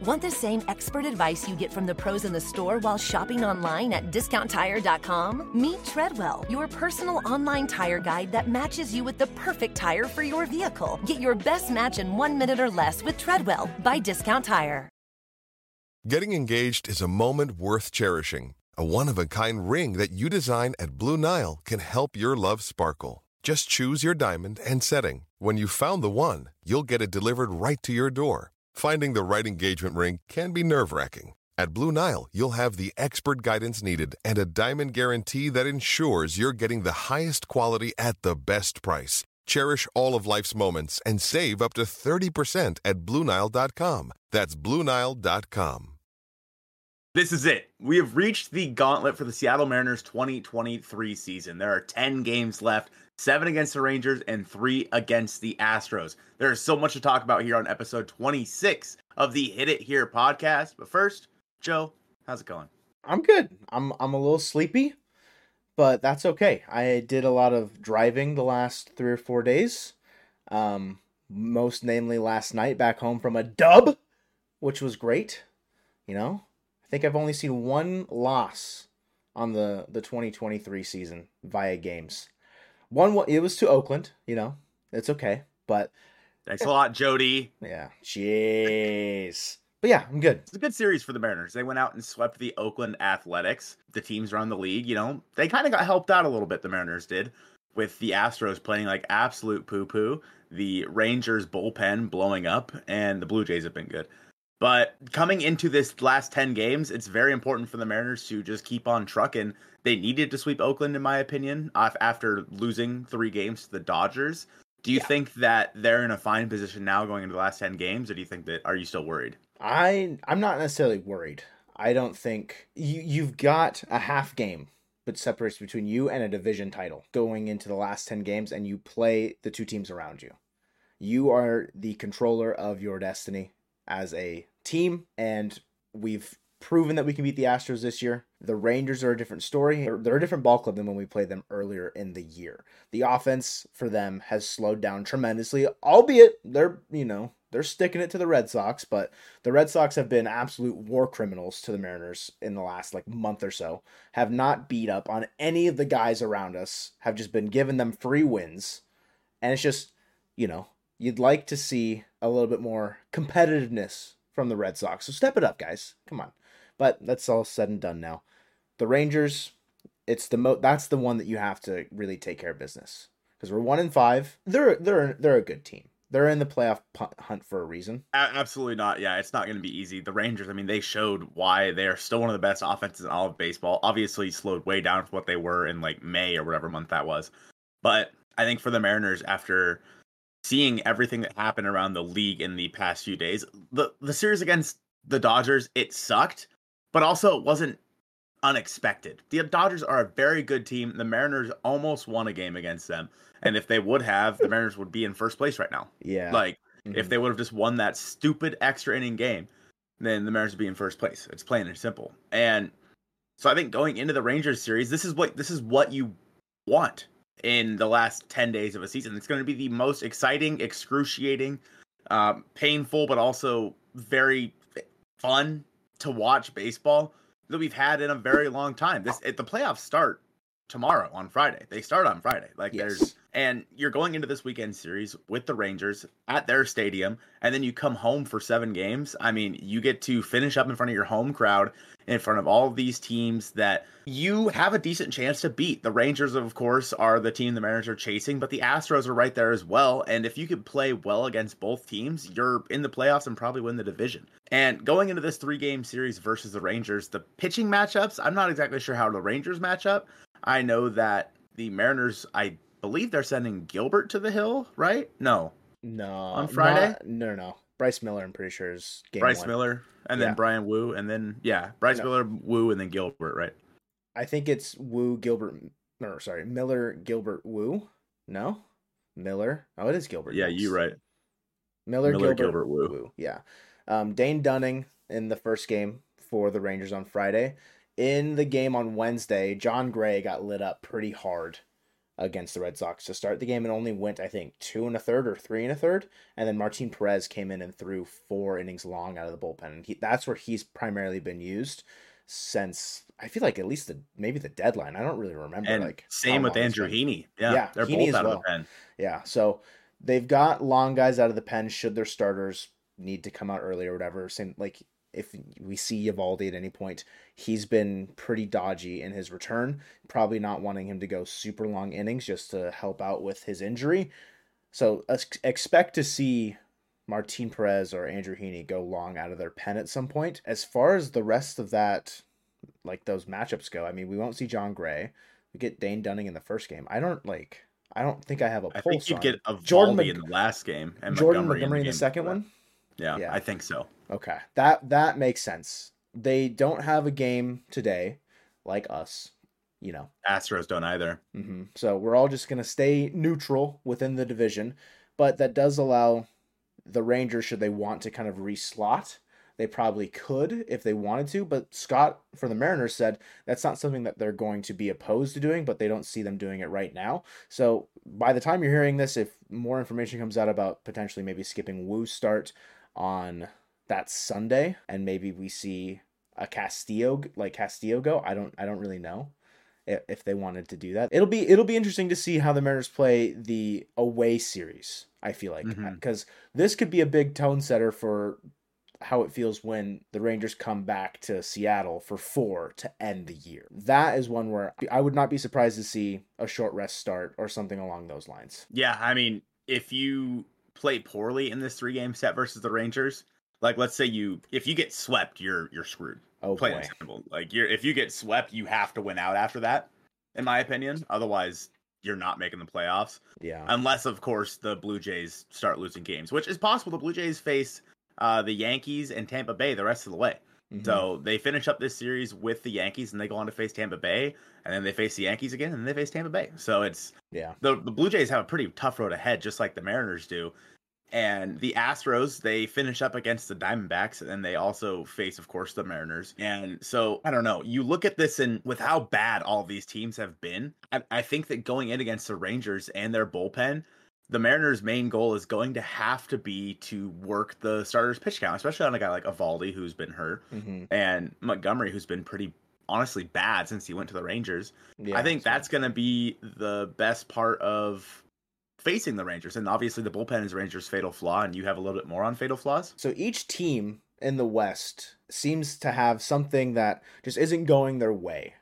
Want the same expert advice you get from the pros in the store while shopping online at discounttire.com? Meet Treadwell, your personal online tire guide that matches you with the perfect tire for your vehicle. Get your best match in one minute or less with Treadwell by Discount Tire. Getting engaged is a moment worth cherishing. A one of a kind ring that you design at Blue Nile can help your love sparkle. Just choose your diamond and setting. When you've found the one, you'll get it delivered right to your door. Finding the right engagement ring can be nerve wracking. At Blue Nile, you'll have the expert guidance needed and a diamond guarantee that ensures you're getting the highest quality at the best price. Cherish all of life's moments and save up to 30% at BlueNile.com. That's BlueNile.com. This is it. We have reached the gauntlet for the Seattle Mariners 2023 season. There are 10 games left seven against the Rangers, and three against the Astros. There is so much to talk about here on episode 26 of the Hit It Here podcast. But first, Joe, how's it going? I'm good. I'm I'm a little sleepy, but that's okay. I did a lot of driving the last three or four days. Um, most namely last night back home from a dub, which was great. You know, I think I've only seen one loss on the the 2023 season via games. One, it was to Oakland. You know, it's okay. But thanks a lot, Jody. Yeah, jeez. But yeah, I'm good. It's a good series for the Mariners. They went out and swept the Oakland Athletics, the teams around the league. You know, they kind of got helped out a little bit. The Mariners did with the Astros playing like absolute poo poo, the Rangers bullpen blowing up, and the Blue Jays have been good. But coming into this last 10 games, it's very important for the Mariners to just keep on trucking. They needed to sweep Oakland, in my opinion, after losing three games to the Dodgers. Do you yeah. think that they're in a fine position now going into the last 10 games, or do you think that, are you still worried? I, I'm not necessarily worried. I don't think you, you've got a half game but separates between you and a division title going into the last 10 games and you play the two teams around you. You are the controller of your destiny as a team, and we've proven that we can beat the Astros this year. The Rangers are a different story. They're, they're, a different ball club than when we played them earlier in the year. The offense for them has slowed down tremendously, albeit they're, you know, they're sticking it to the Red Sox, but the Red Sox have been absolute war criminals to the Mariners in the last like month or so. Have not beat up on any of the guys around us, have just been giving them free wins. And it's just, you know, you'd like to see a little bit more competitiveness from the Red Sox. So step it up, guys. Come on. But that's all said and done now. The Rangers, it's the mo that's the one that you have to really take care of business. Because we're one in five. They're they're they're a good team. They're in the playoff hunt for a reason. Absolutely not. Yeah, it's not going to be easy. The Rangers, I mean, they showed why they are still one of the best offenses in all of baseball. Obviously, slowed way down from what they were in like May or whatever month that was. But I think for the Mariners, after seeing everything that happened around the league in the past few days. The the series against the Dodgers, it sucked, but also it wasn't unexpected. The Dodgers are a very good team. The Mariners almost won a game against them. And if they would have, the Mariners would be in first place right now. Yeah. Like mm-hmm. if they would have just won that stupid extra inning game, then the Mariners would be in first place. It's plain and simple. And so I think going into the Rangers series, this is what this is what you want in the last 10 days of a season. It's going to be the most exciting, excruciating, um, painful, but also very fun to watch baseball that we've had in a very long time. This it, the playoffs start tomorrow on Friday. They start on Friday. Like yes. there's and you're going into this weekend series with the Rangers at their stadium and then you come home for 7 games. I mean, you get to finish up in front of your home crowd in front of all of these teams that you have a decent chance to beat. The Rangers of course are the team the Mariners are chasing, but the Astros are right there as well and if you could play well against both teams, you're in the playoffs and probably win the division. And going into this 3-game series versus the Rangers, the pitching matchups, I'm not exactly sure how the Rangers match up I know that the Mariners, I believe they're sending Gilbert to the hill, right? No. No. On Friday? Not, no, no. Bryce Miller, I'm pretty sure is game Bryce one. Miller, and then Yeah. Bryan Woo, and then yeah, Bryce No. Miller, Woo, and then Gilbert, right? I think it's Woo Gilbert. Or sorry, Miller Gilbert Woo. No, Miller. Oh, it is Gilbert. Yeah, you right. Miller, Miller, Gilbert, Gilbert, Woo. Yeah. Um, Dane Dunning in the first game for the Rangers on Friday. In the game on Wednesday, Jon Gray got lit up pretty hard against the Red Sox to start the game and only went, I think, two and a third or three and a third. And then Martin Perez came in and threw four innings long out of the bullpen. And he, that's where he's primarily been used since, I feel like at least the maybe the deadline. I don't really remember. And like same with Andrew. Heaney. Yeah, Yeah, they're Heaney both out of well. the pen. Yeah, so they've got long guys out of the pen should their starters need to come out early or whatever. Same like if we see Eovaldi at any point, he's been pretty dodgy in his return. Probably not wanting him to go super long innings just to help out with his injury. So expect to see Martin Perez or Andrew Heaney go long out of their pen at some point. As far as the rest of that, like those matchups go, I mean, we won't see Jon Gray. We get Dane Dunning in the first game. I don't like. I don't think I have a I pulse I think you'd on get a Jordan Mc- in the last game and Jordan Montgomery, Montgomery in the game second one. Yeah, Yeah. I think so. Okay, that that makes sense. They don't have a game today, like us, you know. Astros don't either. hmm So we're all just gonna stay neutral within the division, but that does allow the Rangers, should they want to kind of reslot, they probably could if they wanted to. But Scott for the Mariners said that's not something that they're going to be opposed to doing, but they don't see them doing it right now. So by the time you're hearing this, if more information comes out about potentially maybe skipping Woo's start on that Sunday, and maybe we see a Castillo like Castillo go, I don't I don't really know if they wanted to do that. It'll be it'll be interesting to see how the Mariners play the away series. I feel like mm-hmm. because this could be a big tone setter for how it feels when the Rangers come back to Seattle for four to end the year. That is one where I would not be surprised to see a short rest start or something along those lines. Yeah, I mean, if you play poorly in this three game set versus the Rangers, like let's say you if you get swept, you're you're screwed. Oh Plain boy. simple. Like you're if you get swept, you have to win out after that, in my opinion. Otherwise, you're not making the playoffs. Yeah. Unless, of course, the Blue Jays start losing games, which is possible. The Blue Jays face uh, the Yankees and Tampa Bay the rest of the way. Mhm. So they finish up this series with the Yankees, and they go on to face Tampa Bay, and then they face the Yankees again, and then they face Tampa Bay. So it's yeah. the the Blue Jays have a pretty tough road ahead, just like the Mariners do. And the Astros, they finish up against the Diamondbacks, and they also face, of course, the Mariners. And so I don't know. You look at this, and with how bad all these teams have been, I, I think that going in against the Rangers and their bullpen, the Mariners' main goal is going to have to be to work the starters' pitch count, especially on a guy like Eovaldi, who's been hurt, hmm and Montgomery, who's been pretty honestly bad since he went to the Rangers. yeah. I think so- that's going to be the best part of facing the Rangers. And obviously, the bullpen is Rangers' fatal flaw, and you have a little bit more on fatal flaws. So each team in the West seems to have something that just isn't going their way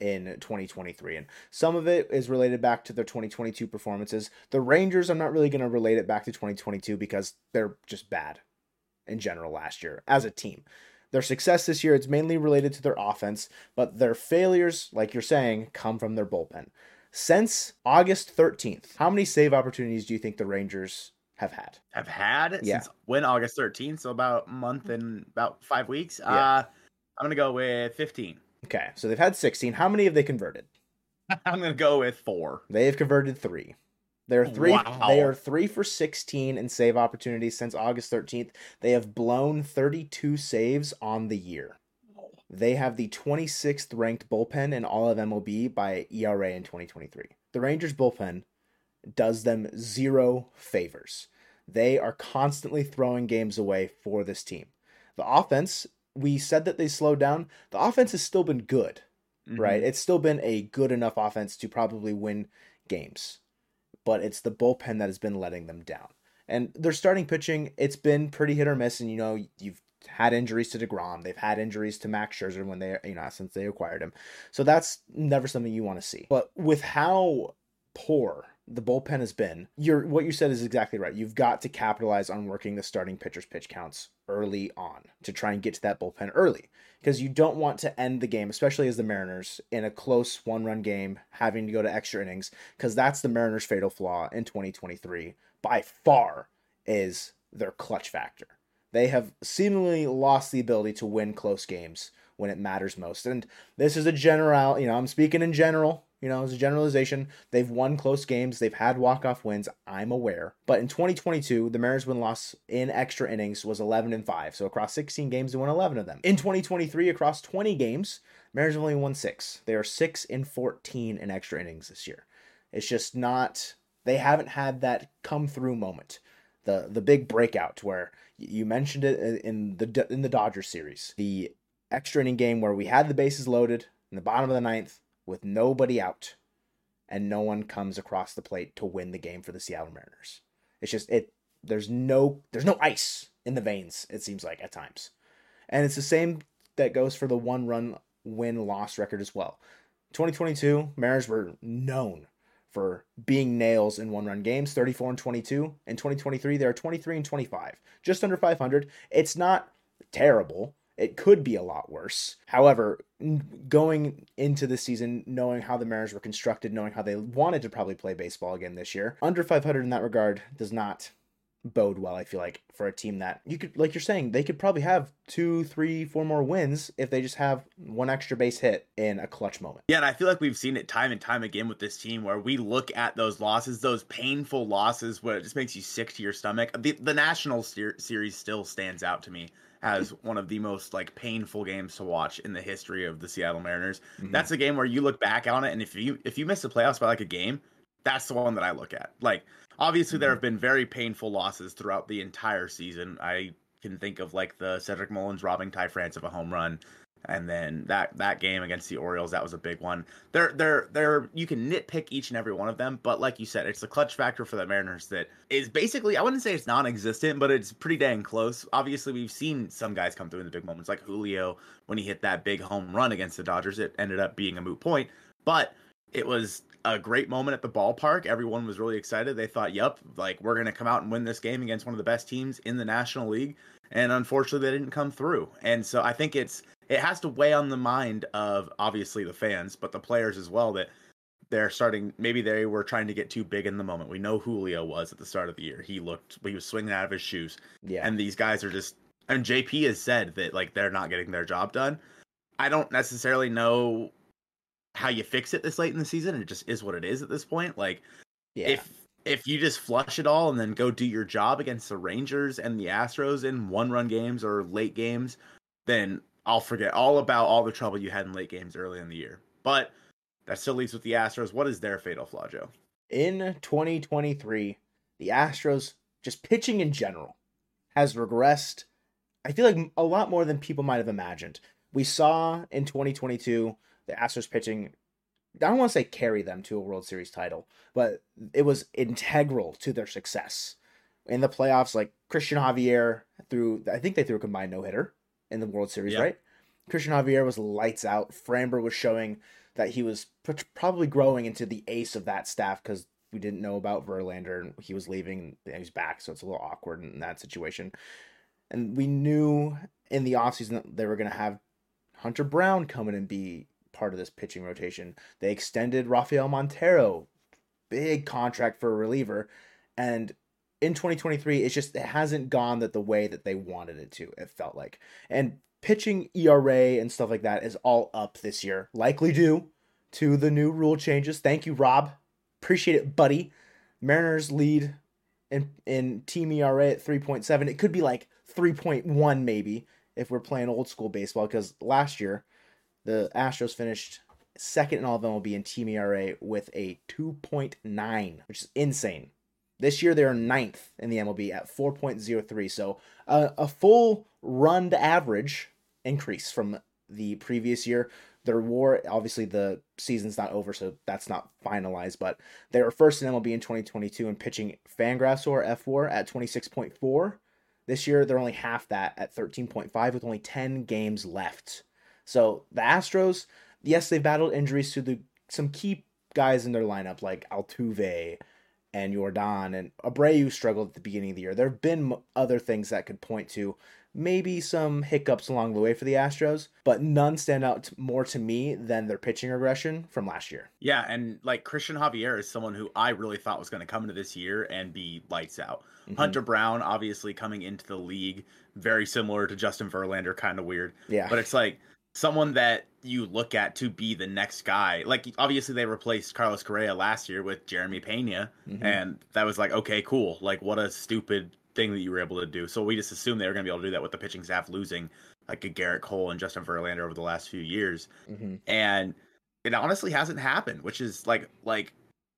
in 2023. And some of it is related back to their 2022 performances. The Rangers, I'm not really going to relate it back to 2022 because they're just bad in general last year as a team. Their success this year, it's mainly related to their offense, but their failures, like you're saying, come from their bullpen. Since August 13th, how many save opportunities do you think the Rangers have had? Have had Yeah. since when August 13th, so about a month and about five weeks. Yeah. Uh, I'm going to go with 15. Okay, so they've had 16. How many have they converted? I'm going to go with four. They have converted three. They're three. Wow. They are three for 16 in save opportunities since August 13th. They have blown 32 saves on the year. They have the 26th ranked bullpen in all of MLB by ERA in 2023. The Rangers bullpen does them zero favors. They are constantly throwing games away for this team. The offense, we said that they slowed down. The offense has still been good Mhm. right? It's still been a good enough offense to probably win games, but it's the bullpen that has been letting them down. And their starting pitching, it's been pretty hit or miss. And you know, you've had injuries to Degrom, they've had injuries to Max Scherzer when they, you know, since they acquired him. So that's never something you want to see. But with how poor the bullpen has been, you're what you said is exactly right. You've got to capitalize on working the starting pitchers' pitch counts early on to try and get to that bullpen early because you don't want to end the game, especially as the Mariners, in a close one run game, having to go to extra innings, because that's the Mariners' fatal flaw in 2023 by far is their clutch factor. They have seemingly lost the ability to win close games when it matters most. And this is a general, you know, I'm speaking in general, you know, as a generalization. They've won close games, they've had walk-off wins, I'm aware. But in 2022, the Mariners win loss in extra innings was 11 and 5. So across 16 games, they won 11 of them. In 2023, across 20 games, Mariners only won 6. They are 6 in 14 in extra innings this year. It's just not they haven't had that come through moment. The the big breakout where you mentioned it uh, in the in the Dodgers series. The extra inning game where we had the bases loaded in the bottom of the ninth with nobody out and no one comes across the plate to win the game for the Seattle Mariners. It's just it there's no there's no ice in the veins it seems like at times. And it's the same that goes for the one run win loss record as well. 2022 Mariners were known for being nails in one run games 34 and 22 in 2023 they're 23 and 25 just under 500 it's not terrible. It could be a lot worse. However, going into the season, knowing how the Mariners were constructed, knowing how they wanted to probably play baseball again this year, under 500 in that regard does not bode well, I feel like, for a team that you could, like you're saying, they could probably have two, three, four more wins if they just have one extra base hit in a clutch moment. Yeah, and I feel like we've seen it time and time again with this team where we look at those losses, those painful losses, where it just makes you sick to your stomach. The, the National ser- Series still stands out to me as one of the most like painful games to watch in the history of the Seattle Mariners. Mm-hmm. That's a game where you look back on it, and if you if you miss the playoffs by like a game, that's the one that I look at. Like obviously mm-hmm. there have been very painful losses throughout the entire season. I can think of like the Cedric Mullins robbing Ty France of a home run and then that that game against the Orioles that was a big one. They're they're they're you can nitpick each and every one of them, but like you said, it's the clutch factor for the Mariners that is basically I wouldn't say it's non-existent, but it's pretty dang close. Obviously, we've seen some guys come through in the big moments, like Julio when he hit that big home run against the Dodgers. It ended up being a moot point, but it was a great moment at the ballpark. Everyone was really excited. They thought, "Yep, like we're going to come out and win this game against one of the best teams in the National League." And unfortunately, they didn't come through. And so I think it's it has to weigh on the mind of obviously the fans, but the players as well that they're starting maybe they were trying to get too big in the moment. We know Julio was at the start of the year. He looked he was swinging out of his shoes. Yeah. And these guys are just and JP has said that like they're not getting their job done. I don't necessarily know how you fix it this late in the season. It just is what it is at this point. Like yeah. if if you just flush it all and then go do your job against the Rangers and the Astros in one run games or late games, then I'll forget all about all the trouble you had in late games early in the year. But that still leaves with the Astros. What is their fatal flaw, Joe? In 2023, the Astros, just pitching in general, has regressed. I feel like a lot more than people might have imagined. We saw in 2022 the Astros pitching. I don't want to say carry them to a World Series title, but it was integral to their success in the playoffs. Like Cristian Javier threw, I think they threw a combined no hitter in the World Series, right? Cristian Javier was lights out. Framber was showing that he was probably growing into the ace of that staff because we didn't know about Verlander and he was leaving and he's back, so it's a little awkward in that situation. And we knew in the offseason that they were going to have Hunter Brown come in and be part of this pitching rotation. They extended Rafael Montero, big contract for a reliever, and in 2023, it's just it hasn't gone that the way that they wanted it to. It felt like, and pitching ERA and stuff like that is all up this year, likely due to the new rule changes. Thank you, Rob. Appreciate it, buddy. Mariners lead in in team ERA at 3.7. It could be like 3.1 maybe if we're playing old school baseball because last year the Astros finished second in all of MLB in team ERA with a 2.9, which is insane. This year they're ninth in the MLB at 4.03. So uh, a full run to average increase from the previous year. Their war, obviously, the season's not over, so that's not finalized. But they were first in MLB in 2022 and pitching Fangraphs or fWAR at 26.4. This year, they're only half that at 13.5 with only 10 games left. So the Astros, yes, they've battled injuries to the some key guys in their lineup like Altuve and Jordan and Abreu struggled at the beginning of the year. There have been other things that could point to maybe some hiccups along the way for the Astros, but none stand out more to me than their pitching regression from last year. Yeah, and like Cristian Javier is someone who I really thought was going to come into this year and be lights out. Mm-hmm. Hunter Brown, obviously coming into the league, very similar to Justin Verlander, kind of weird. Yeah. But it's like someone that you look at to be the next guy. Like obviously they replaced Carlos Correa last year with Jeremy Pena, mm-hmm. and that was like okay, cool. Like what a stupid thing that you were able to do. So we just assumed they were going to be able to do that with the pitching staff losing like a Gerrit Cole and Justin Verlander over the last few years, mm-hmm. and it honestly hasn't happened. Which is like like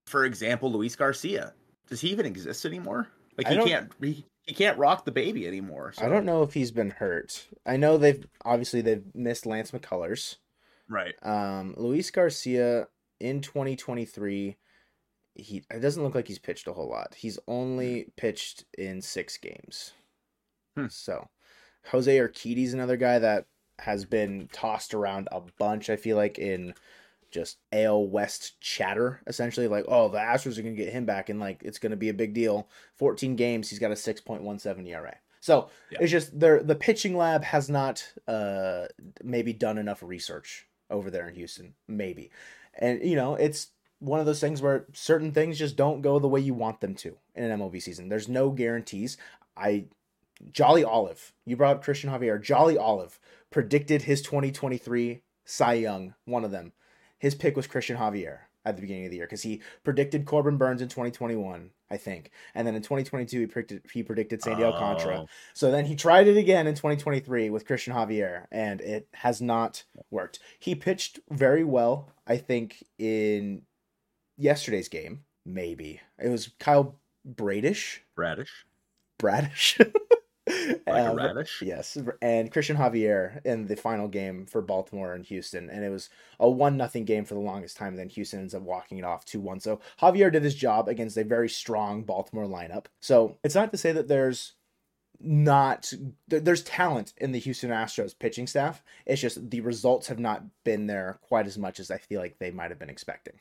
for example, Luis Garcia. Does he even exist anymore? Like he can't he, he can't rock the baby anymore. So. I don't know if he's been hurt. I know they've obviously they've missed Lance McCullers. Right. Um, Luis Garcia in 2023 he it doesn't look like he's pitched a whole lot. He's only pitched in six games. Hmm. So Jose Urquidy's another guy that has been tossed around a bunch. I feel like in just AL West chatter, essentially like, oh, the Astros are gonna get him back, and like it's gonna be a big deal. 14 games, he's got a 6.17 ERA. So yeah. it's just there. The pitching lab has not uh maybe done enough research over there in Houston, maybe, and you know it's one of those things where certain things just don't go the way you want them to in an MLB season. There's no guarantees. I Jolly Olive, you brought up Cristian Javier. Jolly Olive predicted his 2023 Cy Young, one of them. His pick was Cristian Javier at the beginning of the year because he predicted Corbin Burnes in 2021, I think, and then in 2022 he predicted he predicted Sandy oh. Alcantara. So then he tried it again in 2023 with Cristian Javier, and it has not worked. He pitched very well, I think, in yesterday's game, maybe. It was Kyle Bradish. Bradish. Bradish. like uh, radish. Yes, and Cristian Javier in the final game for Baltimore and Houston, and it was a one nothing game for the longest time. Then Houston ends up walking it off two one. So Javier did his job against a very strong Baltimore lineup. So it's not to say that there's not there's talent in the Houston Astros pitching staff. It's just the results have not been there quite as much as I feel like they might have been expecting.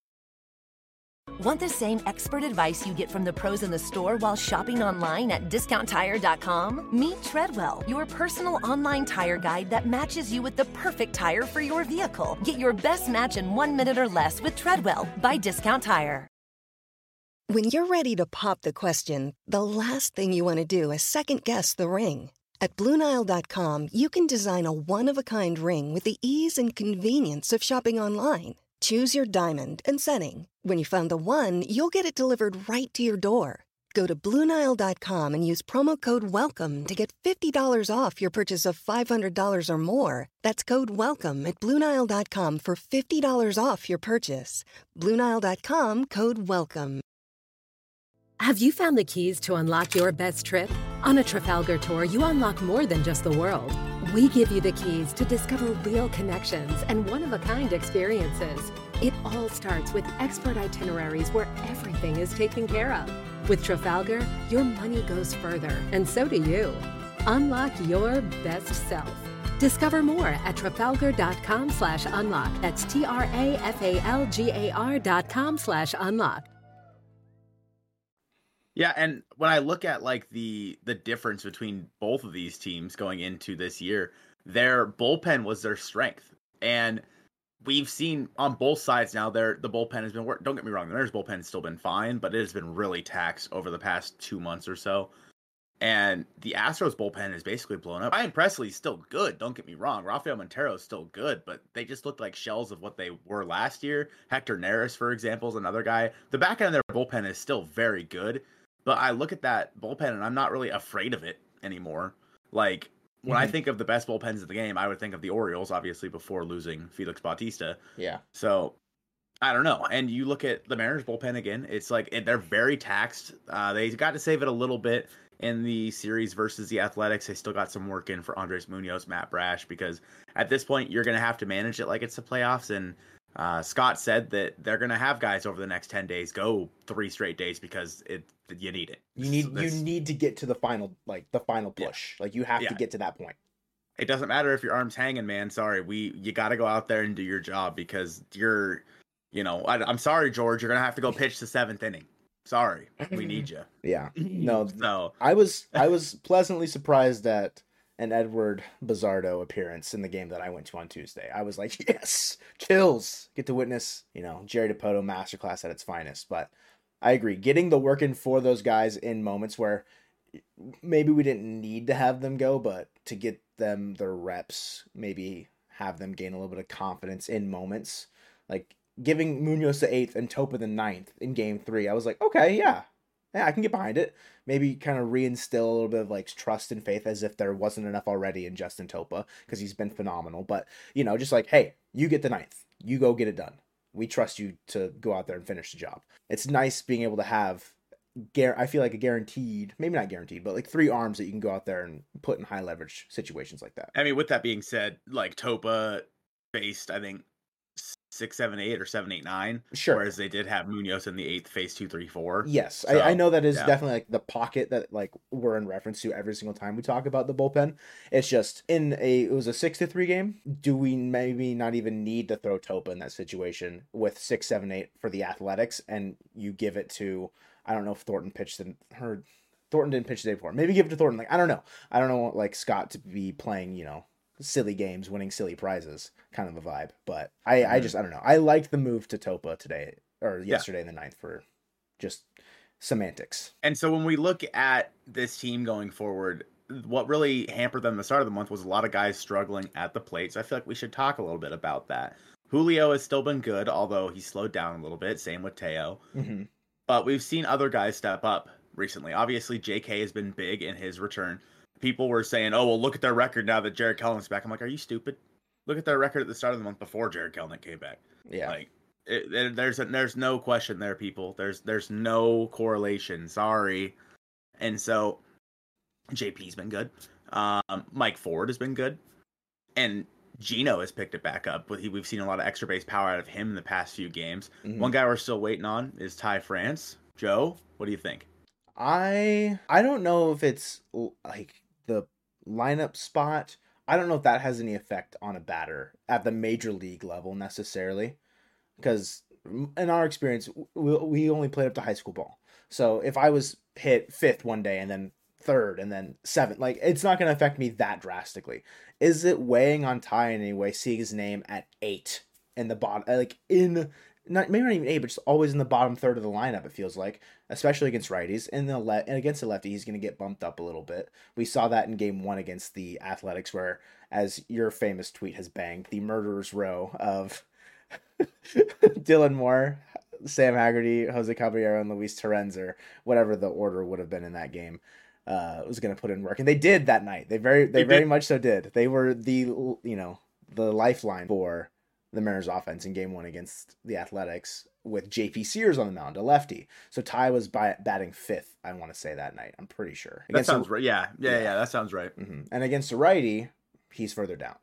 Want the same expert advice you get from the pros in the store while shopping online at discounttire.com? Meet Treadwell, your personal online tire guide that matches you with the perfect tire for your vehicle. Get your best match in one minute or less with Treadwell by Discount Tire. When you're ready to pop the question, the last thing you want to do is second guess the ring. At Bluenile.com, you can design a one of a kind ring with the ease and convenience of shopping online. Choose your diamond and setting. When you find the one, you'll get it delivered right to your door. Go to Bluenile.com and use promo code WELCOME to get $50 off your purchase of $500 or more. That's code WELCOME at Bluenile.com for $50 off your purchase. Bluenile.com code WELCOME. Have you found the keys to unlock your best trip? On a Trafalgar tour, you unlock more than just the world we give you the keys to discover real connections and one of a kind experiences. It all starts with expert itineraries where everything is taken care of. With Trafalgar, your money goes further, and so do you. Unlock your best self. Discover more at trafalgar.com slash unlock. That's T R A F A L G A R dot com slash unlock. Yeah, and when I look at like the the difference between both of these teams going into this year, their bullpen was their strength. And we've seen on both sides now their the bullpen has been work don't get me wrong, the Mariners bullpen has still been fine, but it has been really taxed over the past two months or so. And the Astros bullpen is basically blown up. Ryan Pressly's still good, don't get me wrong. Rafael Montero is still good, but they just look like shells of what they were last year. Hector Neris, for example, is another guy. The back end of their bullpen is still very good but I look at that bullpen and I'm not really afraid of it anymore. Like when mm-hmm. I think of the best bullpens of the game, I would think of the Orioles, obviously before losing Felix Bautista. Yeah. So I don't know. And you look at the Mariners bullpen again; it's like they're very taxed. Uh, they got to save it a little bit in the series versus the Athletics. They still got some work in for Andres Munoz, Matt Brash, because at this point you're going to have to manage it like it's the playoffs. And uh, Scott said that they're going to have guys over the next ten days go three straight days because it you need it. You need this, you need to get to the final like the final push. Yeah. Like you have yeah. to get to that point. It doesn't matter if your arm's hanging, man. Sorry, we you got to go out there and do your job because you're, you know, I, I'm sorry, George. You're gonna have to go pitch the seventh inning. Sorry, we need you. Yeah. No. no. I was I was pleasantly surprised at an Eduard Bazardo appearance in the game that I went to on Tuesday. I was like, yes, chills. Get to witness, you know, Jerry Dipoto masterclass at its finest. But I agree, getting the work in for those guys in moments where maybe we didn't need to have them go, but to get them their reps, maybe have them gain a little bit of confidence in moments, like giving Munoz the eighth and Topa the ninth in game three, I was like, okay, yeah, yeah, I can get behind it. Maybe kind of reinstill a little bit of like trust and faith as if there wasn't enough already in Justin Topa because he's been phenomenal. But you know, just like, hey, you get the ninth, you go get it done. We trust you to go out there and finish the job. It's nice being able to have I feel like a guaranteed, maybe not guaranteed, but like three arms that you can go out there and put in high leverage situations like that. I mean, with that being said, like Topa faced, I think six, seven, eight, or seven, eight, nine. Sure. Whereas they did have Munoz in the eighth, phase two, three, four. Yes, so, I, I, know that is yeah. definitely like the pocket that like we're in reference to every single time we talk about the bullpen. It's just in a it was a six to three game. Do we maybe not even need to throw Topa in that situation with six, seven, eight for the Athletics, and you give it to I don't know if Thornton pitched the her Thornton didn't pitch the day before. Maybe give it to Thornton. Like I don't know. I don't know like Scott to be playing you know silly games, winning silly prizes, kind of a vibe. But I, mm-hmm. I just I don't know. I liked the move to Topa today or yesterday yeah. in the ninth for just semantics. And so when we look at this team going forward, what really hampered them the start of the month was a lot of guys struggling at the plate. So I feel like we should talk a little bit about that. Julio has still been good, although he slowed down a little bit. Same with Teo. Mm-hmm. But we've seen other guys step up recently. Obviously, J.K. has been big in his return people were saying, "Oh, well, look at their record now that Jarred Kelenic's back." I'm like, "Are you stupid? Look at their record at the start of the month before Jarred Kelenic came back." Yeah, like it, it, there's a, there's no question there, people. There's there's no correlation. Sorry, and so JP's been good. Um, Mike Ford has been good, and Geno has picked it back up. We've seen a lot of extra base power out of him in the past few games. Mm-hmm. One guy we're still waiting on is Ty France. Joe, what do you think? I I don't know if it's like the lineup spot, I don't know if that has any effect on a batter at the major league level necessarily, because in our experience, we, only played up to high school ball. So if I was hit fifth one day and then third and then seventh, like it's not going to affect me that drastically. Is it weighing on Ty in any way? Seeing his name at eight in the bottom, like in not maybe not even eight, but just always in the bottom third of the lineup. It feels like, especially against righties, and the le- and against the lefty, he's going to get bumped up a little bit. We saw that in Game One against the Athletics, where, as your famous tweet has banged, the murderers row of Dylan Moore, Sam Haggerty, Jose Caballero, and Luis Torrens, or whatever the order would have been in that game. Uh, was going to put in work, and they did that night. They very, they, they very did. much so did. They were the, you know, the lifeline for the Mariners offense in game one against the Athletics with JP Sears on the mound, a lefty. So Ty was by, batting fifth, I want to say that night. I'm pretty sure. Against that sounds right. Yeah. yeah. yeah, yeah, that sounds right. Mm-hmm. And against a righty, he's further down.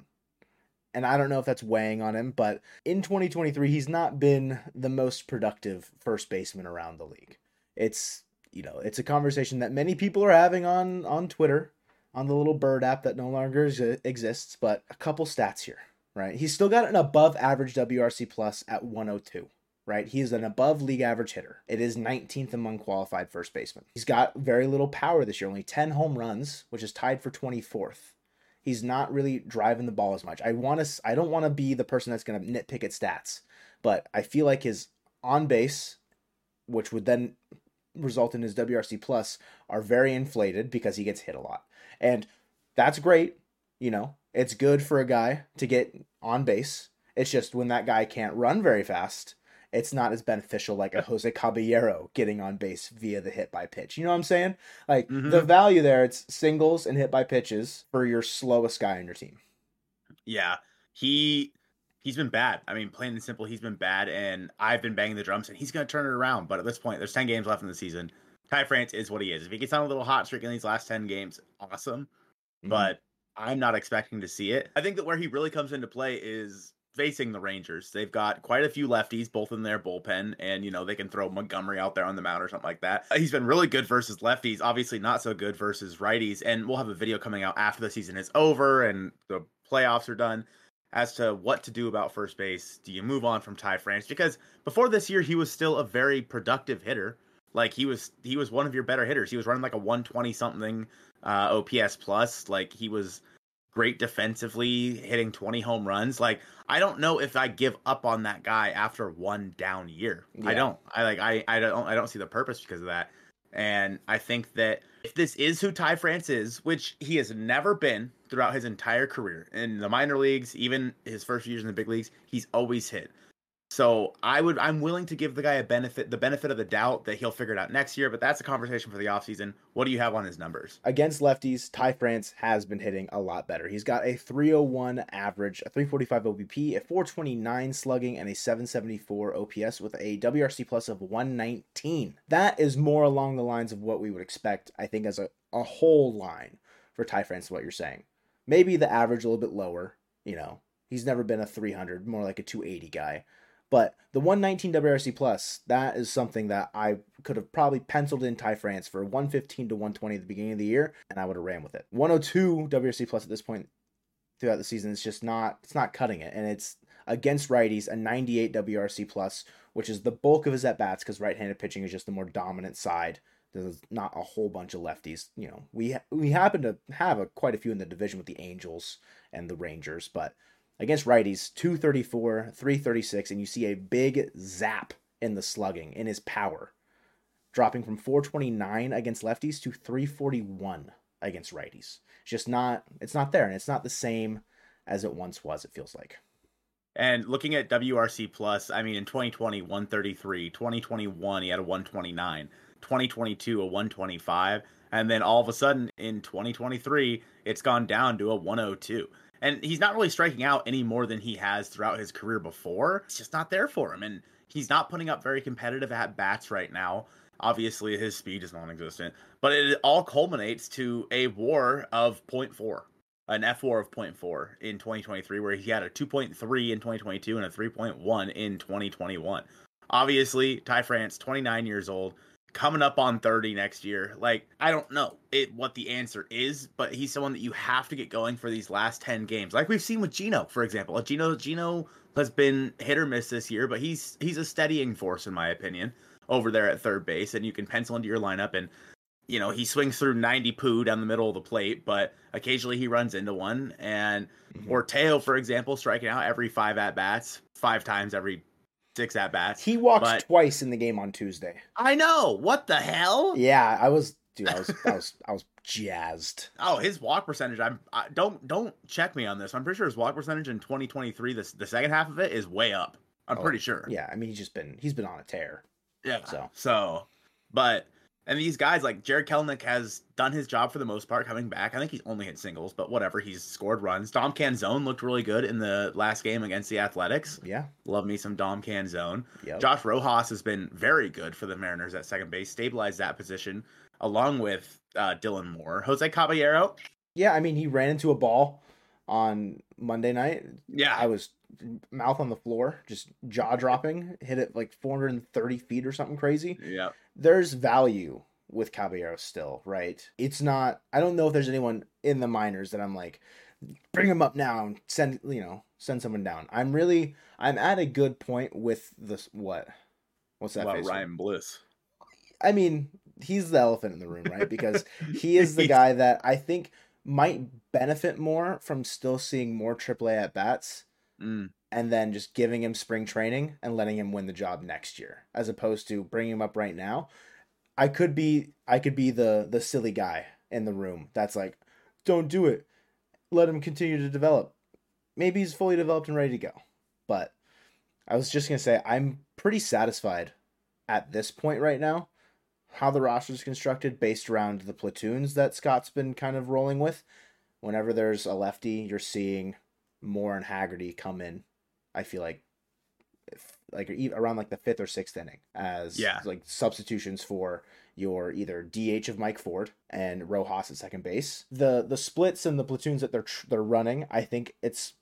And I don't know if that's weighing on him, but in 2023, he's not been the most productive first baseman around the league. It's you know, it's a conversation that many people are having on on Twitter, on the little bird app that no longer exists. But a couple stats here right? He's still got an above average WRC plus at 102, right? He's an above league average hitter. It is 19th among qualified first basemen. He's got very little power this year, only 10 home runs, which is tied for 24th. He's not really driving the ball as much. I want to I don't want to be the person that's going to nitpick at stats, but I feel like his on base, which would then result in his WRC plus, are very inflated because he gets hit a lot. And that's great, you know, it's good for a guy to get on base. It's just when that guy can't run very fast, it's not as beneficial like a Jose Caballero getting on base via the hit by pitch. You know what I'm saying? Like mm-hmm. the value there, it's singles and hit by pitches for your slowest guy on your team. Yeah. He he's been bad. I mean, plain and simple, he's been bad and I've been banging the drums and he's gonna turn it around. But at this point, there's ten games left in the season. Ty France is what he is. If he gets on a little hot streak in these last 10 games, awesome. Mhm. But I'm not expecting to see it. I think that where he really comes into play is facing the Rangers. They've got quite a few lefties, both in their bullpen, and you know they can throw Montgomery out there on the mound or something like that. He's been really good versus lefties, obviously not so good versus righties. And we'll have a video coming out after the season is over and the playoffs are done as to what to do about first base. Do you move on from Ty France? Because before this year, he was still a very productive hitter. Like he was, he was one of your better hitters. He was running like a 120 something uh, OPS plus. Like he was great defensively, hitting 20 home runs. Like I don't know if I give up on that guy after one down year. I don't. I like I I don't I don't see the purpose because of that. And I think that if this is who Ty France is, which he has never been throughout his entire career in the minor leagues, even his first years in the big leagues, he's always hit. So I would I'm willing to give the guy a benefit the benefit of the doubt that he'll figure it out next year, but that's a conversation for the offseason. What do you have on his numbers? Against lefties, Ty France has been hitting a lot better. He's got a 301 average, a 345 OBP, a 429 slugging, and a 774 OPS with a WRC plus of 119. That is more along the lines of what we would expect, I think, as a, a whole line for Ty France, what you're saying. Maybe the average a little bit lower, you know. He's never been a 300, more like a 280 guy. But the 119 WRC plus, that is something that I could have probably penciled in Ty France for 115 to 120 at the beginning of the year, and I would have ran with it. 102 WRC plus at this point throughout the season is just not it's not cutting it, and it's against righties a 98 WRC plus, which is the bulk of his at bats because right-handed pitching is just the more dominant side. There's not a whole bunch of lefties. You know, we we happen to have a, quite a few in the division with the Angels and the Rangers, but against righties 234 336 and you see a big zap in the slugging in his power. Dropping from 429 against lefties to 341 against righties. It's just not it's not there and it's not the same as it once was it feels like. And looking at WRC plus, I mean in 2020 133, 2021 he had a 129, 2022 a 125, and then all of a sudden in 2023 it's gone down to a 102. And he's not really striking out any more than he has throughout his career before. It's just not there for him and he's not putting up very competitive at bats right now. Obviously his speed is non-existent, but it all culminates to a war of 0.4 an fWAR of 0.4 in 2023, where he had a 2.3 in 2022 and a 3.1 in 2021. Obviously, Ty France, 29 years old, coming up on 30 next year. Like, I don't know it, what the answer is, but he's someone that you have to get going for these last 10 games. Like we've seen with Geno, for example. Geno, Geno has been hit or miss this year, but he's he's a steadying force, in my opinion, over there at third base, and you can pencil into your lineup and you know, he swings through 90 poo down the middle of the plate, but occasionally he runs into one. And Mhm. or Teo, for example, striking out every five at bats, five times every six at bats. he walked But- twice in the game on tuesday I know. What the hell? yeah i was dude i was i was i was jazzed Oh, his walk percentage. I'm I, don't don't check me on this. I'm pretty sure his walk percentage in 2023, the the second half of it is way up. I'm Oh, pretty sure. yeah i mean he's just been he's been on a tear Yeah. So. so, but and these guys like Jarred Kelenic has done his job for the most part coming back. I think he's only hit singles, but whatever. He's scored runs. Dom Canzone looked really good in the last game against the Athletics. yeah Love me some Dom Canzone. Yep. Josh Rojas has been very good for the Mariners at second base, stabilized that position along with uh, Dylan Moore. Jose Caballero. yeah i mean he ran into a ball on monday night Yeah. I was mouth on the floor, just jaw dropping, hit it like 430 feet or something crazy. yeah. There's value with Caballero still, right? It's not, I don't know if there's anyone in the minors that I'm like, bring him up now and send, you know, send someone down. I'm really, I'm at a good point with this, what? What's that About face? Ryan Bliss. I mean, he's the elephant in the room, right? Because he is the guy that I think might benefit more from still seeing more AAA at bats Mm. And then just giving him spring training and letting him win the job next year as opposed to bringing him up right now. I could be i could be the the silly guy in the room that's like don't do it. Let him continue to develop. Maybe he's fully developed and ready to go. But i was just going to say i'm pretty satisfied at this point right now how the roster is constructed based around the platoons that scott's been kind of rolling with. Whenever there's a lefty you're seeing Moore and Haggerty come in. I feel like, like around like the fifth or sixth inning as Yeah. like substitutions for your either DH of Mike Ford and Rojas at second base. The the splits and the platoons that they're they're running, I think it's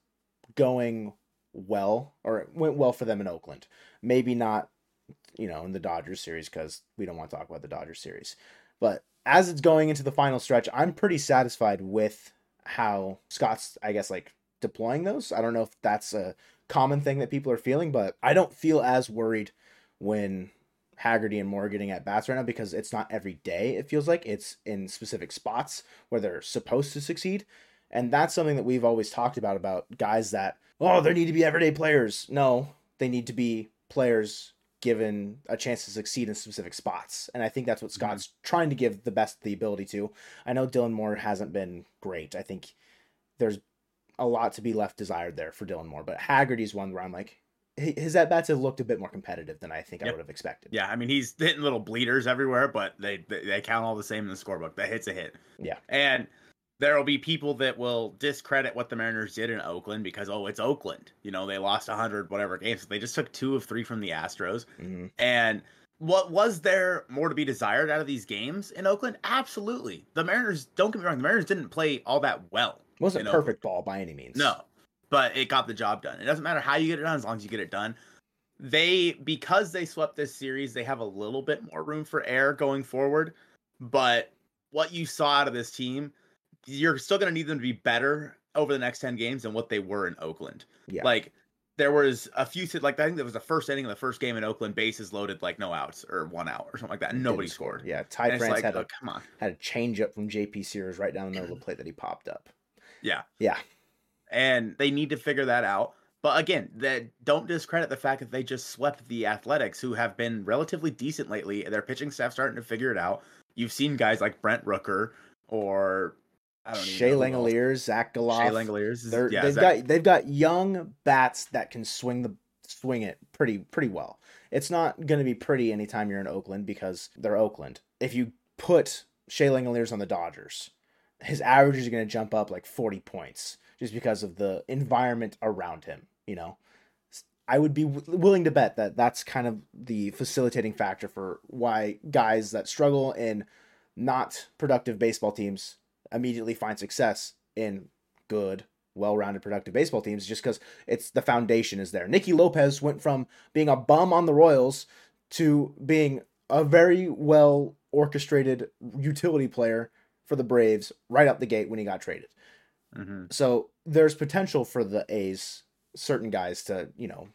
going well or it went well for them in Oakland. Maybe not, you know, in the Dodgers series because we don't want to talk about the Dodgers series. But as it's going into the final stretch, I'm pretty satisfied with how Scott's, I guess, like deploying those. I don't know if that's a common thing that people are feeling, but I don't feel as worried when Haggerty and Moore are getting at bats right now because it's not every day. It feels like it's in specific spots where they're supposed to succeed. And that's something that we've always talked about about guys that, oh, they need to be everyday players. No, they need to be players given a chance to succeed in specific spots. And I think that's what Mm-hmm. Scott's trying to give the best the ability to. I know Dylan Moore hasn't been great. I think there's a lot to be left desired there for Dylan Moore, but Haggerty's one where I'm like, his at bats have looked a bit more competitive than I think I would have expected. Yeah, I mean he's hitting little bleeders everywhere, but they they, they count all the same in the scorebook. That hit's a hit. Yeah. And there will be people that will discredit what the Mariners did in Oakland because oh, it's Oakland. You know, they lost 100 whatever games. They just took 2 of 3 from the Astros. Mhm. And what was there more to be desired out of these games in Oakland? Absolutely. The Mariners, don't get me wrong, the Mariners didn't play all that well. Wasn't perfect ball by any means. no, but it got the job done. It doesn't matter how you get it done as long as you get it done. They because they swept this series, they have a little bit more room for error going forward. But what you saw out of this team, you're still going to need them to be better over the next 10 games than what they were in Oakland. Yeah. Like there was a few like I think there was the first inning of the first game in Oakland, bases loaded like no outs or one out or something like that. And nobody scored. Yeah, Ty France like, had oh, a come on. had a change up from JP Sears right down the middle of the plate that he popped up. Yeah. Yeah. and they need to figure that out. But again, that don't discredit the fact that they just swept the Athletics, who have been relatively decent lately. Their pitching staff starting to figure it out. You've seen guys like Brent Rooker or I don't Shea. Langeliers, Zack Gelof. Shea Langeliers. Yeah, they've Zach- got they've got young bats that can swing the swing it pretty pretty well. It's not going to be pretty anytime you're in Oakland because they're Oakland. If you put Shea Langeliers on the Dodgers, his averages are going to jump up like 40 points just because of the environment around him. You know, I would be w- willing to bet that that's kind of the facilitating factor for why guys that struggle in not productive baseball teams immediately find success in good, well-rounded, productive baseball teams, just because it's the foundation is there. Nicky Lopez went from being a bum on the Royals to being a very well orchestrated utility player for the Braves right out the gate when he got traded. Mhm. So there's potential for the A's, certain guys to you know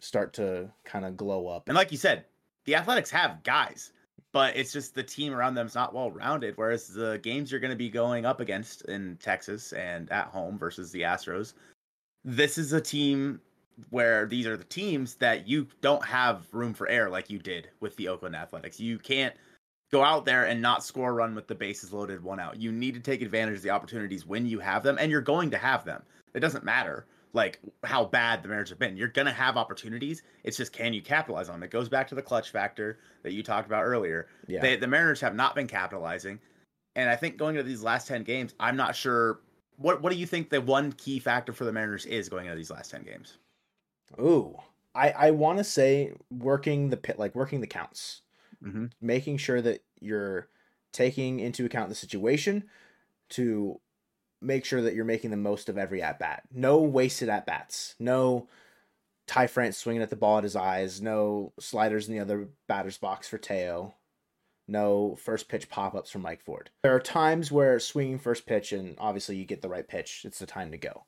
start to kind of glow up. And like you said, the Athletics have guys, but it's just the team around them's not well rounded. Whereas the games you're going to be going up against in Texas and at home versus the Astros, this is a team where these are the teams that you don't have room for error like you did with the Oakland Athletics. You can't go out there and not score a run with the bases loaded one out. You need to take advantage of the opportunities when you have them, and you're going to have them. It doesn't matter like how bad the Mariners have been. You're gonna have opportunities. It's just can you capitalize on them? It goes back to the clutch factor that you talked about earlier. Yeah. They, the Mariners have not been capitalizing, and I think going into these last ten games, I'm not sure. What What do you think the one key factor for the Mariners is going into these last ten games? Ooh, I I want to say working the pit like working the counts, Mm-hmm. making sure that you're taking into account the situation to make sure that you're making the most of every at bat. No wasted at bats. No Ty France swinging at the ball at his eyes. No sliders in the other batter's box for Teo. No first pitch pop ups from Mike Ford. There are times where swinging first pitch and obviously you get the right pitch, it's the time to go.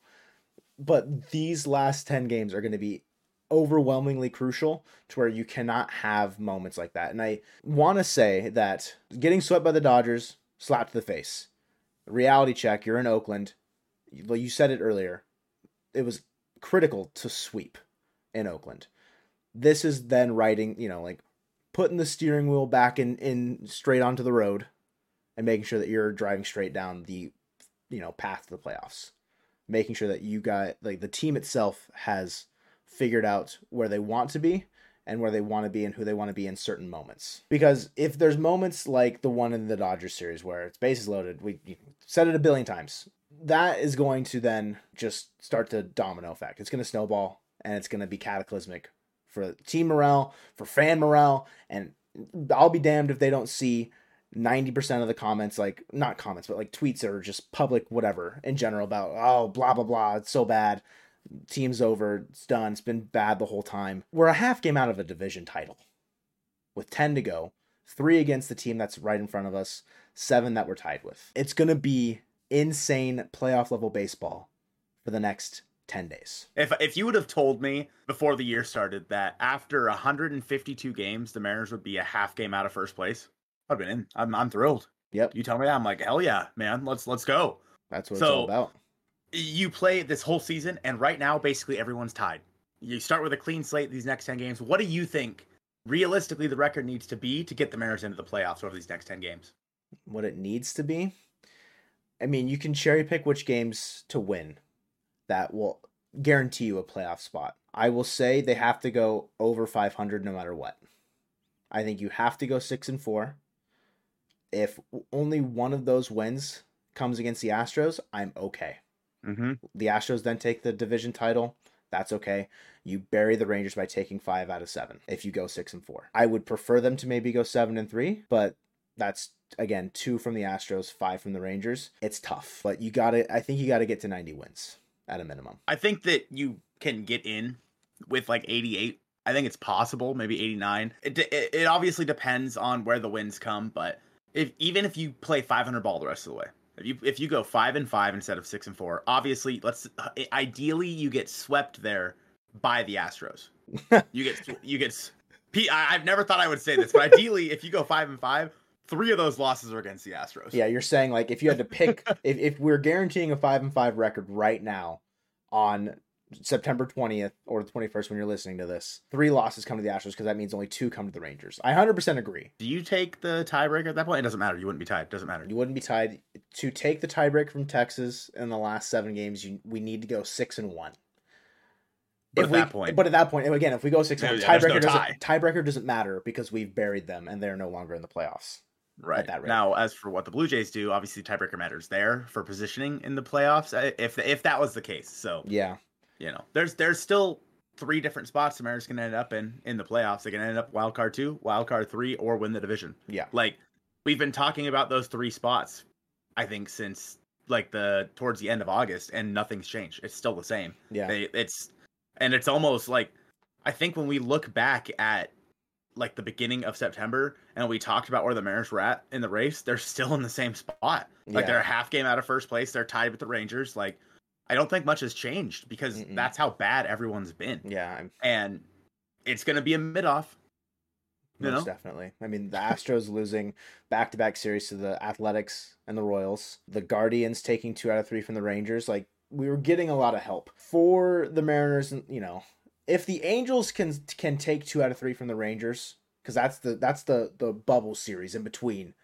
But these last 10 games are going to be overwhelmingly crucial to where you cannot have moments like that. And I want to say that getting swept by the Dodgers, slapped to the face. Reality check, you're in Oakland. Well, you said it earlier. It was critical to sweep in Oakland. This is then writing, you know, like putting the steering wheel back in, in straight onto the road and making sure that you're driving straight down the, you know, path to the playoffs. Making sure that you got like the team itself has figured out where they want to be and where they want to be and who they want to be in certain moments. Because if there's moments like the one in the Dodgers series where it's bases loaded, we said it a billion times. That is going to then just start the domino effect. It's going to snowball and it's going to be cataclysmic for team morale, for fan morale, and I'll be damned if they don't see 90% of the comments, like, not comments, but like tweets or just public, whatever, in general about, oh, blah, blah, blah, it's so bad. Team's over, it's done, it's been bad the whole time. We're a half game out of a division title with 10 to go, three against the team that's right in front of us, seven that we're tied with. It's going to be insane playoff level baseball for the next 10 days. If if you would have told me before the year started that after 152 games the Mariners would be a half game out of first place, I'd been in. I'm I'm thrilled. Yep. You tell me that I'm like, "Hell yeah, man. Let's let's go." That's what So- it's all about. You play this whole season and right now basically everyone's tied. You start with a clean slate these next 10 games. What do you think realistically the record needs to be to get the Mariners into the playoffs over these next 10 games? What it needs to be. I mean, you can cherry pick which games to win that will guarantee you a playoff spot. I will say they have to go over 500 no matter what. I think you have to go 6 and 4. If only one of those wins comes against the Astros, I'm okay. Mm-hmm. the Astros then take the division title, that's okay. You bury the Rangers by taking five out of seven if you go six and four. I would prefer them to maybe go seven and three, but that's again two from the Astros, five from the Rangers. It's tough, but you got to I think you got to get to 90 wins at a minimum. I think that you can get in with like 88. I think it's possible, maybe 89. It, it, it obviously depends on where the wins come, but if even if you play 500 ball the rest of the way, if you if you go five and five instead of six and four, obviously let's uh, ideally you get swept there by the Astros. you get you get. I, I've never thought I would say this, but ideally, if you go five and five, three of those losses are against the Astros. Yeah, you're saying like if you had to pick if, if we're guaranteeing a five and five record right now on September 20th or the 21st when you're listening to this, three losses come to the Astros because that means only two come to the Rangers. I 100% agree. Do you take the tiebreaker at that point? It doesn't matter. You wouldn't be tied. It doesn't matter. You wouldn't be tied to take the tiebreak from Texas in the last seven games. You, we need to go six and one. But If at we- that point- but at that point, again, if we go six and Yeah, there's no tiebreaker tie. doesn't tiebreaker doesn't matter because we've buried them and they're no longer in the playoffs. Right. that rate. Now, as for what the Blue Jays do, obviously tiebreaker matters there for positioning in the playoffs. uh, If if that was the case, so Yeah, you know, there's there's still three different spots the can end up in in the playoffs. They can end up wild card two, wild card three, or win the division. yeah, Like we've been talking about those three spots, I think since like the towards the end of August, and nothing's changed. It's still the same. yeah. They it's and it's almost like I think when we look back at like the beginning of September and we talked about where the Mariners were at in the race, they're still in the same spot. Like Yeah. they're a half game out of first place. They're tied with the Rangers. Like I don't think much has changed because Mm-mm. that's how bad everyone's been. yeah, I'm And it's gonna be a mid off. Most know? definitely. I mean, the Astros losing back-to-back series to the Athletics and the Royals, the Guardians taking two out of three from the Rangers. Like we were getting a lot of help for the Mariners. and You know, if the Angels can can take two out of three from the Rangers, because that's the that's the the bubble series in between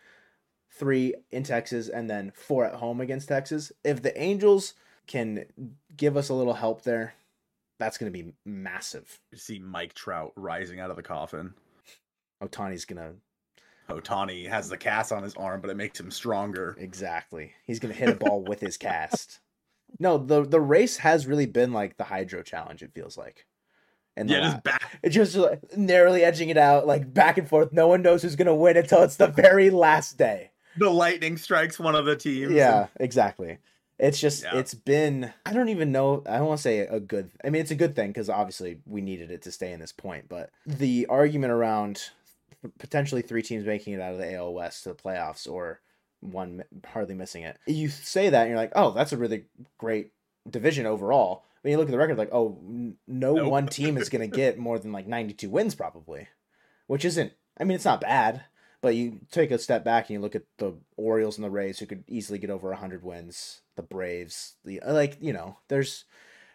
three in Texas and then four at home against Texas. If the Angels can give us a little help there, that's going to be massive. You see Mike Trout rising out of the coffin. Ohtani's gonna Ohtani has the cast on his arm, but it makes him stronger. Exactly. He's gonna hit a ball with his cast. No, the the race has really been like the hydro challenge. It feels like, and Yeah, just back. it's just like, narrowly edging it out, like back and forth. No one knows who's gonna win until it's the very last day. The lightning strikes one of the teams. Yeah, exactly. It's just Yeah. it's been I don't even know I don't want to say a good I mean it's a good thing because obviously we needed it to stay in this point but the argument around potentially three teams making it out of the AL West to the playoffs or one hardly missing it you say that and you're like oh that's a really great division overall when you look at the record like oh n- no Nope. one team is going to get more than like 92 wins probably which isn't I mean it's not bad but you take a step back and you look at the Orioles and the Rays, who could easily get over 100 wins. The Braves, the like, you know, there's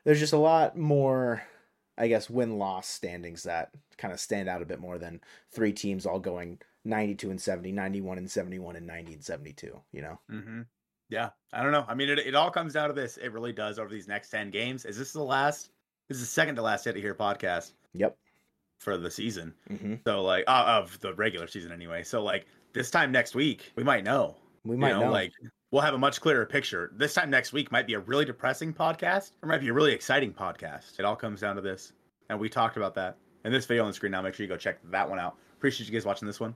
there's just a lot more, I guess, win loss standings that kind of stand out a bit more than three teams all going 92 and 70, 91 and 71, and 90 and 72. You know, hmm Yeah, I don't know. I mean, it, it all comes down to this. It really does over these next ten games. Is this the last? This is the second to last Hit It Here podcast yep. For the season. hmm So like uh, of the regular season anyway. So like this time next week we might know. We You might know. like we'll have a much clearer picture. This time next week might be a really depressing podcast or might be a really exciting podcast. It all comes down to this, and we talked about that in this video on the screen. Now make sure you go check that one out. Appreciate you guys watching this one,